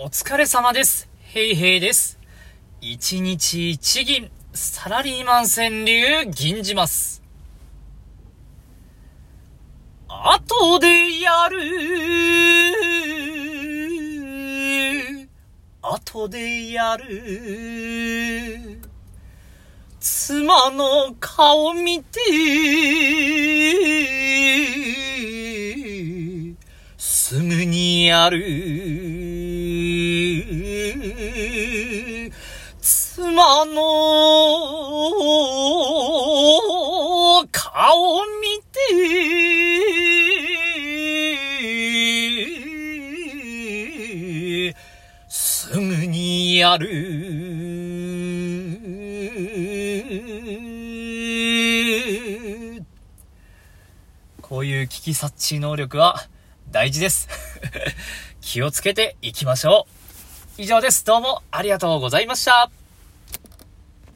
お疲れ様です。ヘイヘイです。一日一銀、サラリーマン川柳、銀じます。後でやる。後でやる。妻の顔見て、すぐにやる。妻の顔見て、すぐにやる。こういう危機察知能力は大事です。気をつけていきましょう。以上です。どうもありがとうございました。